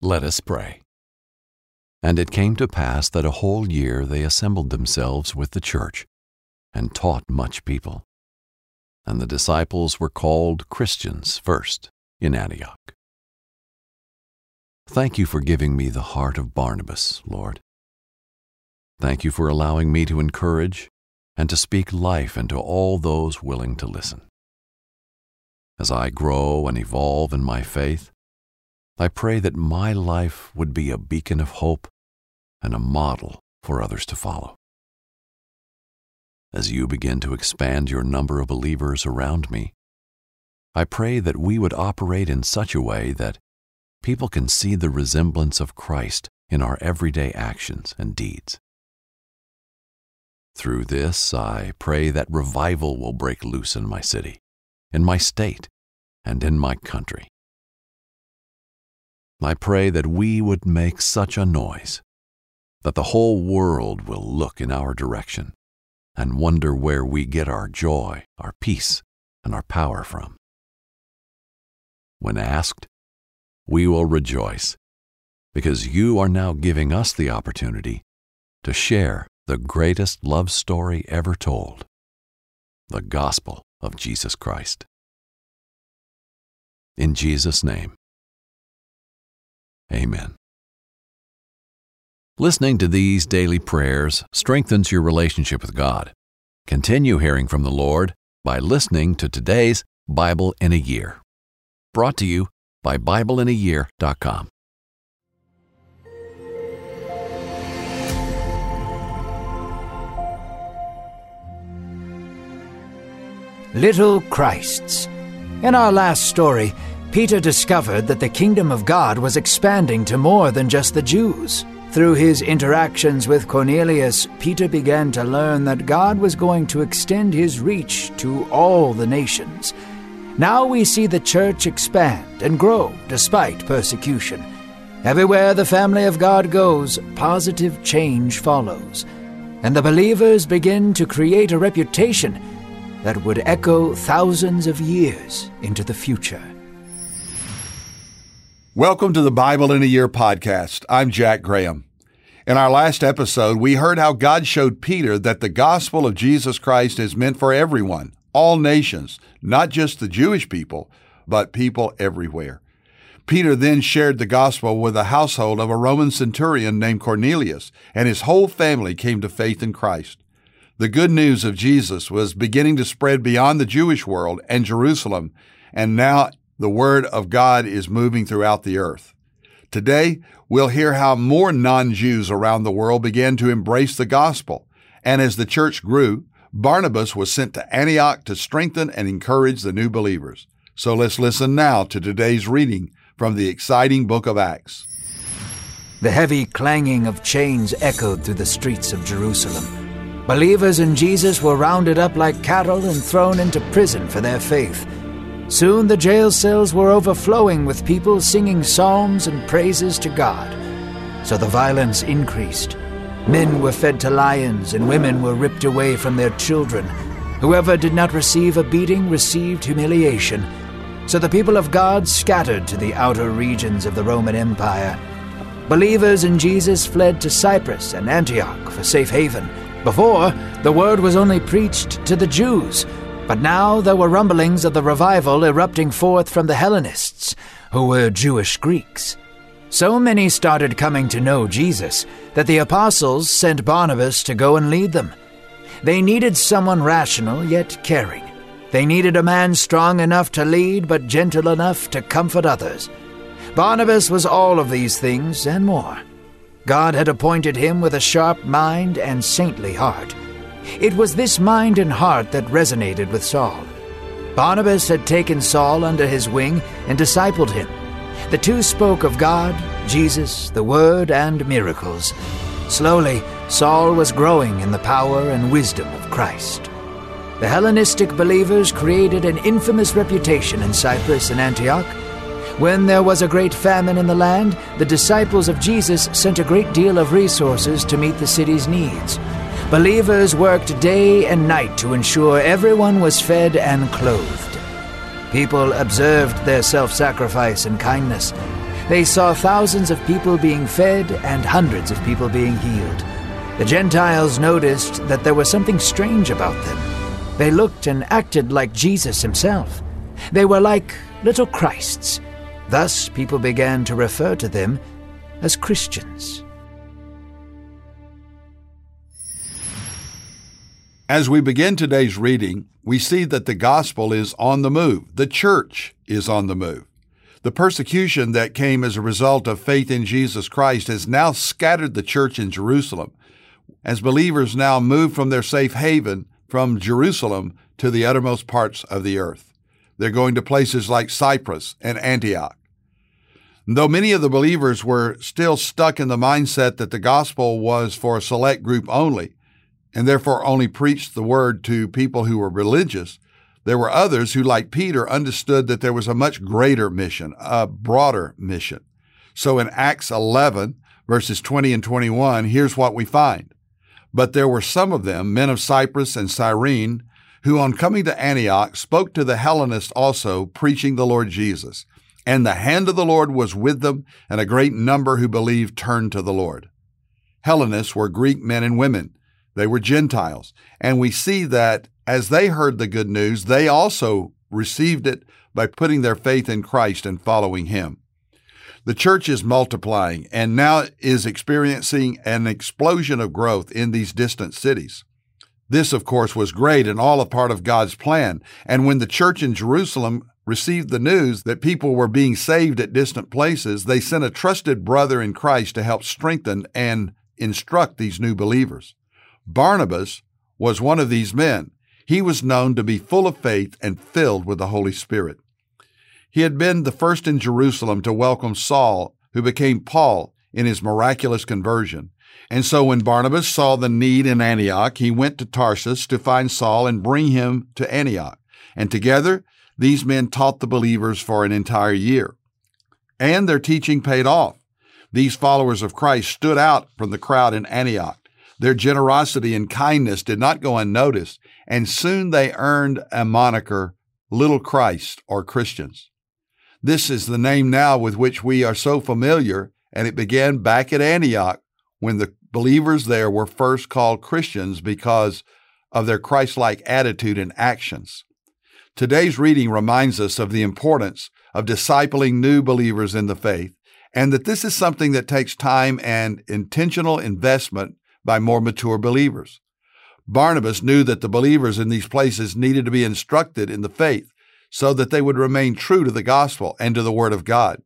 Let us pray. And it came to pass that a whole year they assembled themselves with the church, and taught much people. And the disciples were called Christians first in Antioch. Thank you for giving me the heart of Barnabas, Lord. Thank you for allowing me to encourage and to speak life into all those willing to listen. As I grow and evolve in my faith, I pray that my life would be a beacon of hope and a model for others to follow. As you begin to expand your number of believers around me, I pray that we would operate in such a way that people can see the resemblance of Christ in our everyday actions and deeds. Through this, I pray that revival will break loose in my city, in my state, and in my country. I pray that we would make such a noise that the whole world will look in our direction and wonder where we get our joy, our peace, and our power from. When asked, we will rejoice because you are now giving us the opportunity to share the greatest love story ever told the gospel of Jesus Christ. In Jesus' name, Amen. Listening to these daily prayers strengthens your relationship with God. Continue hearing from the Lord by listening to today's Bible in a Year. Brought to you by BibleInAYear.com. Little Christs. In our last story, Peter discovered that the kingdom of God was expanding to more than just the Jews. Through his interactions with Cornelius, Peter began to learn that God was going to extend his reach to all the nations. Now we see the church expand and grow despite persecution. Everywhere the family of God goes, positive change follows. And the believers begin to create a reputation that would echo thousands of years into the future. Welcome to the Bible in a Year podcast. I'm Jack Graham. In our last episode, we heard how God showed Peter that the gospel of Jesus Christ is meant for everyone, all nations, not just the Jewish people, but people everywhere. Peter then shared the gospel with the household of a Roman centurion named Cornelius, and his whole family came to faith in Christ. The good news of Jesus was beginning to spread beyond the Jewish world and Jerusalem, and now the Word of God is moving throughout the earth. Today, we'll hear how more non Jews around the world began to embrace the gospel. And as the church grew, Barnabas was sent to Antioch to strengthen and encourage the new believers. So let's listen now to today's reading from the exciting book of Acts. The heavy clanging of chains echoed through the streets of Jerusalem. Believers in Jesus were rounded up like cattle and thrown into prison for their faith. Soon the jail cells were overflowing with people singing psalms and praises to God. So the violence increased. Men were fed to lions, and women were ripped away from their children. Whoever did not receive a beating received humiliation. So the people of God scattered to the outer regions of the Roman Empire. Believers in Jesus fled to Cyprus and Antioch for safe haven. Before, the word was only preached to the Jews, but now there were rumblings of the revival erupting forth from the Hellenists, who were Jewish Greeks. So many started coming to know Jesus that the apostles sent Barnabas to go and lead them. They needed someone rational yet caring. They needed a man strong enough to lead but gentle enough to comfort others. Barnabas was all of these things and more. God had appointed him with a sharp mind and saintly heart. It was this mind and heart that resonated with Saul. Barnabas had taken Saul under his wing and discipled him. The two spoke of God, Jesus, the Word, and miracles. Slowly, Saul was growing in the power and wisdom of Christ. The Hellenistic believers created an infamous reputation in Cyprus and Antioch when there was a great famine in the land, the disciples of Jesus sent a great deal of resources to meet the city's needs. Believers worked day and night to ensure everyone was fed and clothed. People observed their self sacrifice and kindness. They saw thousands of people being fed and hundreds of people being healed. The Gentiles noticed that there was something strange about them. They looked and acted like Jesus himself. They were like little Christs. Thus, people began to refer to them as Christians. As we begin today's reading, we see that the gospel is on the move. The church is on the move. The persecution that came as a result of faith in Jesus Christ has now scattered the church in Jerusalem as believers now move from their safe haven from Jerusalem to the uttermost parts of the earth. They're going to places like Cyprus and Antioch. Though many of the believers were still stuck in the mindset that the gospel was for a select group only, and therefore only preached the word to people who were religious, there were others who, like Peter, understood that there was a much greater mission, a broader mission. So in Acts 11, verses 20 and 21, here's what we find. But there were some of them, men of Cyprus and Cyrene, who on coming to Antioch spoke to the Hellenists also, preaching the Lord Jesus. And the hand of the Lord was with them, and a great number who believed turned to the Lord. Hellenists were Greek men and women. They were Gentiles. And we see that as they heard the good news, they also received it by putting their faith in Christ and following Him. The church is multiplying and now is experiencing an explosion of growth in these distant cities. This, of course, was great and all a part of God's plan. And when the church in Jerusalem received the news that people were being saved at distant places, they sent a trusted brother in Christ to help strengthen and instruct these new believers. Barnabas was one of these men. He was known to be full of faith and filled with the Holy Spirit. He had been the first in Jerusalem to welcome Saul, who became Paul in his miraculous conversion. And so when Barnabas saw the need in Antioch, he went to Tarsus to find Saul and bring him to Antioch. And together, these men taught the believers for an entire year. And their teaching paid off. These followers of Christ stood out from the crowd in Antioch. Their generosity and kindness did not go unnoticed, and soon they earned a moniker, Little Christ or Christians. This is the name now with which we are so familiar, and it began back at Antioch when the believers there were first called Christians because of their Christ like attitude and actions. Today's reading reminds us of the importance of discipling new believers in the faith, and that this is something that takes time and intentional investment by more mature believers. Barnabas knew that the believers in these places needed to be instructed in the faith so that they would remain true to the gospel and to the word of God.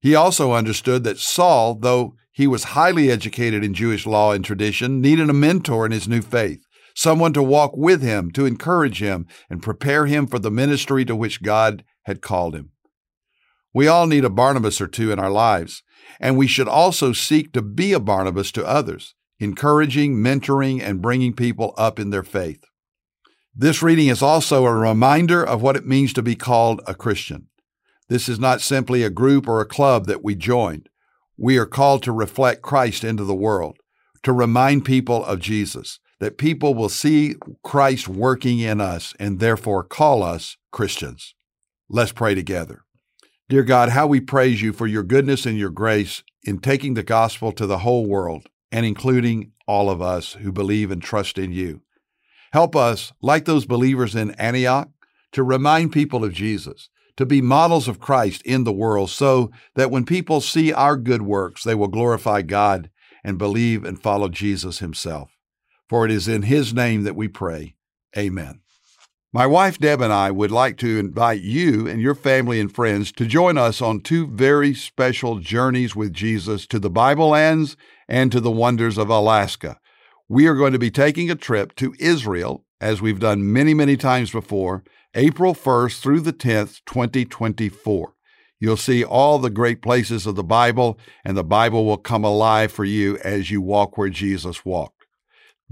He also understood that Saul, though he was highly educated in Jewish law and tradition, needed a mentor in his new faith, someone to walk with him, to encourage him, and prepare him for the ministry to which God had called him. We all need a Barnabas or two in our lives, and we should also seek to be a Barnabas to others encouraging, mentoring, and bringing people up in their faith. This reading is also a reminder of what it means to be called a Christian. This is not simply a group or a club that we joined. We are called to reflect Christ into the world, to remind people of Jesus, that people will see Christ working in us and therefore call us Christians. Let's pray together. Dear God, how we praise you for your goodness and your grace in taking the gospel to the whole world and including all of us who believe and trust in you. Help us, like those believers in Antioch, to remind people of Jesus, to be models of Christ in the world, so that when people see our good works, they will glorify God and believe and follow Jesus himself. For it is in his name that we pray. Amen. My wife Deb and I would like to invite you and your family and friends to join us on two very special journeys with Jesus to the Bible lands and to the wonders of Alaska. We are going to be taking a trip to Israel, as we've done many, many times before, April 1st through the 10th, 2024. You'll see all the great places of the Bible, and the Bible will come alive for you as you walk where Jesus walked.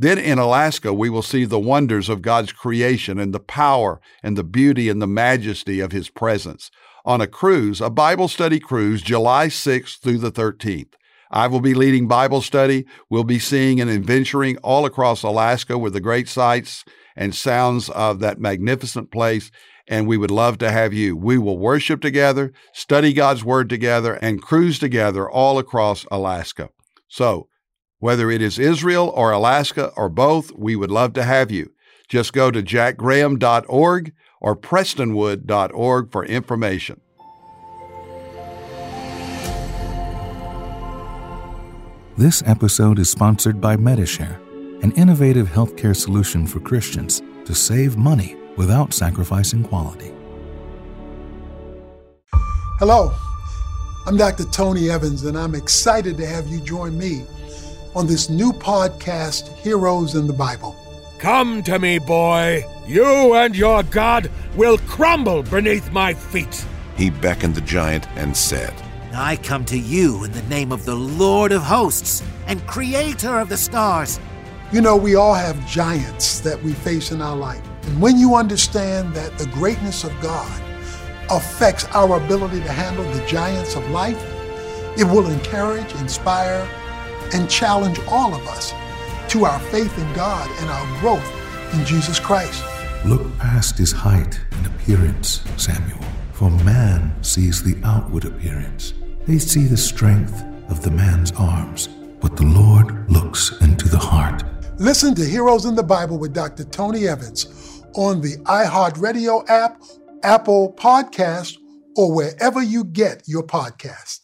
Then in Alaska, we will see the wonders of God's creation and the power and the beauty and the majesty of His presence on a cruise, a Bible study cruise, July 6th through the 13th. I will be leading Bible study. We'll be seeing and adventuring all across Alaska with the great sights and sounds of that magnificent place. and we would love to have you. We will worship together, study God's Word together, and cruise together all across Alaska. So, whether it is Israel or Alaska or both, we would love to have you. Just go to jackgraham.org or prestonwood.org for information. This episode is sponsored by Medishare, an innovative healthcare solution for Christians to save money without sacrificing quality. Hello, I'm Dr. Tony Evans, and I'm excited to have you join me on this new podcast, Heroes in the Bible. Come to me, boy. You and your God will crumble beneath my feet. He beckoned the giant and said, I come to you in the name of the Lord of hosts and creator of the stars. You know, we all have giants that we face in our life. And when you understand that the greatness of God affects our ability to handle the giants of life, it will encourage, inspire, and challenge all of us to our faith in God and our growth in Jesus Christ. Look past his height and appearance, Samuel, for man sees the outward appearance. They see the strength of the man's arms, but the Lord looks into the heart. Listen to Heroes in the Bible with Dr. Tony Evans on the iHeartRadio app, Apple Podcast, or wherever you get your podcast.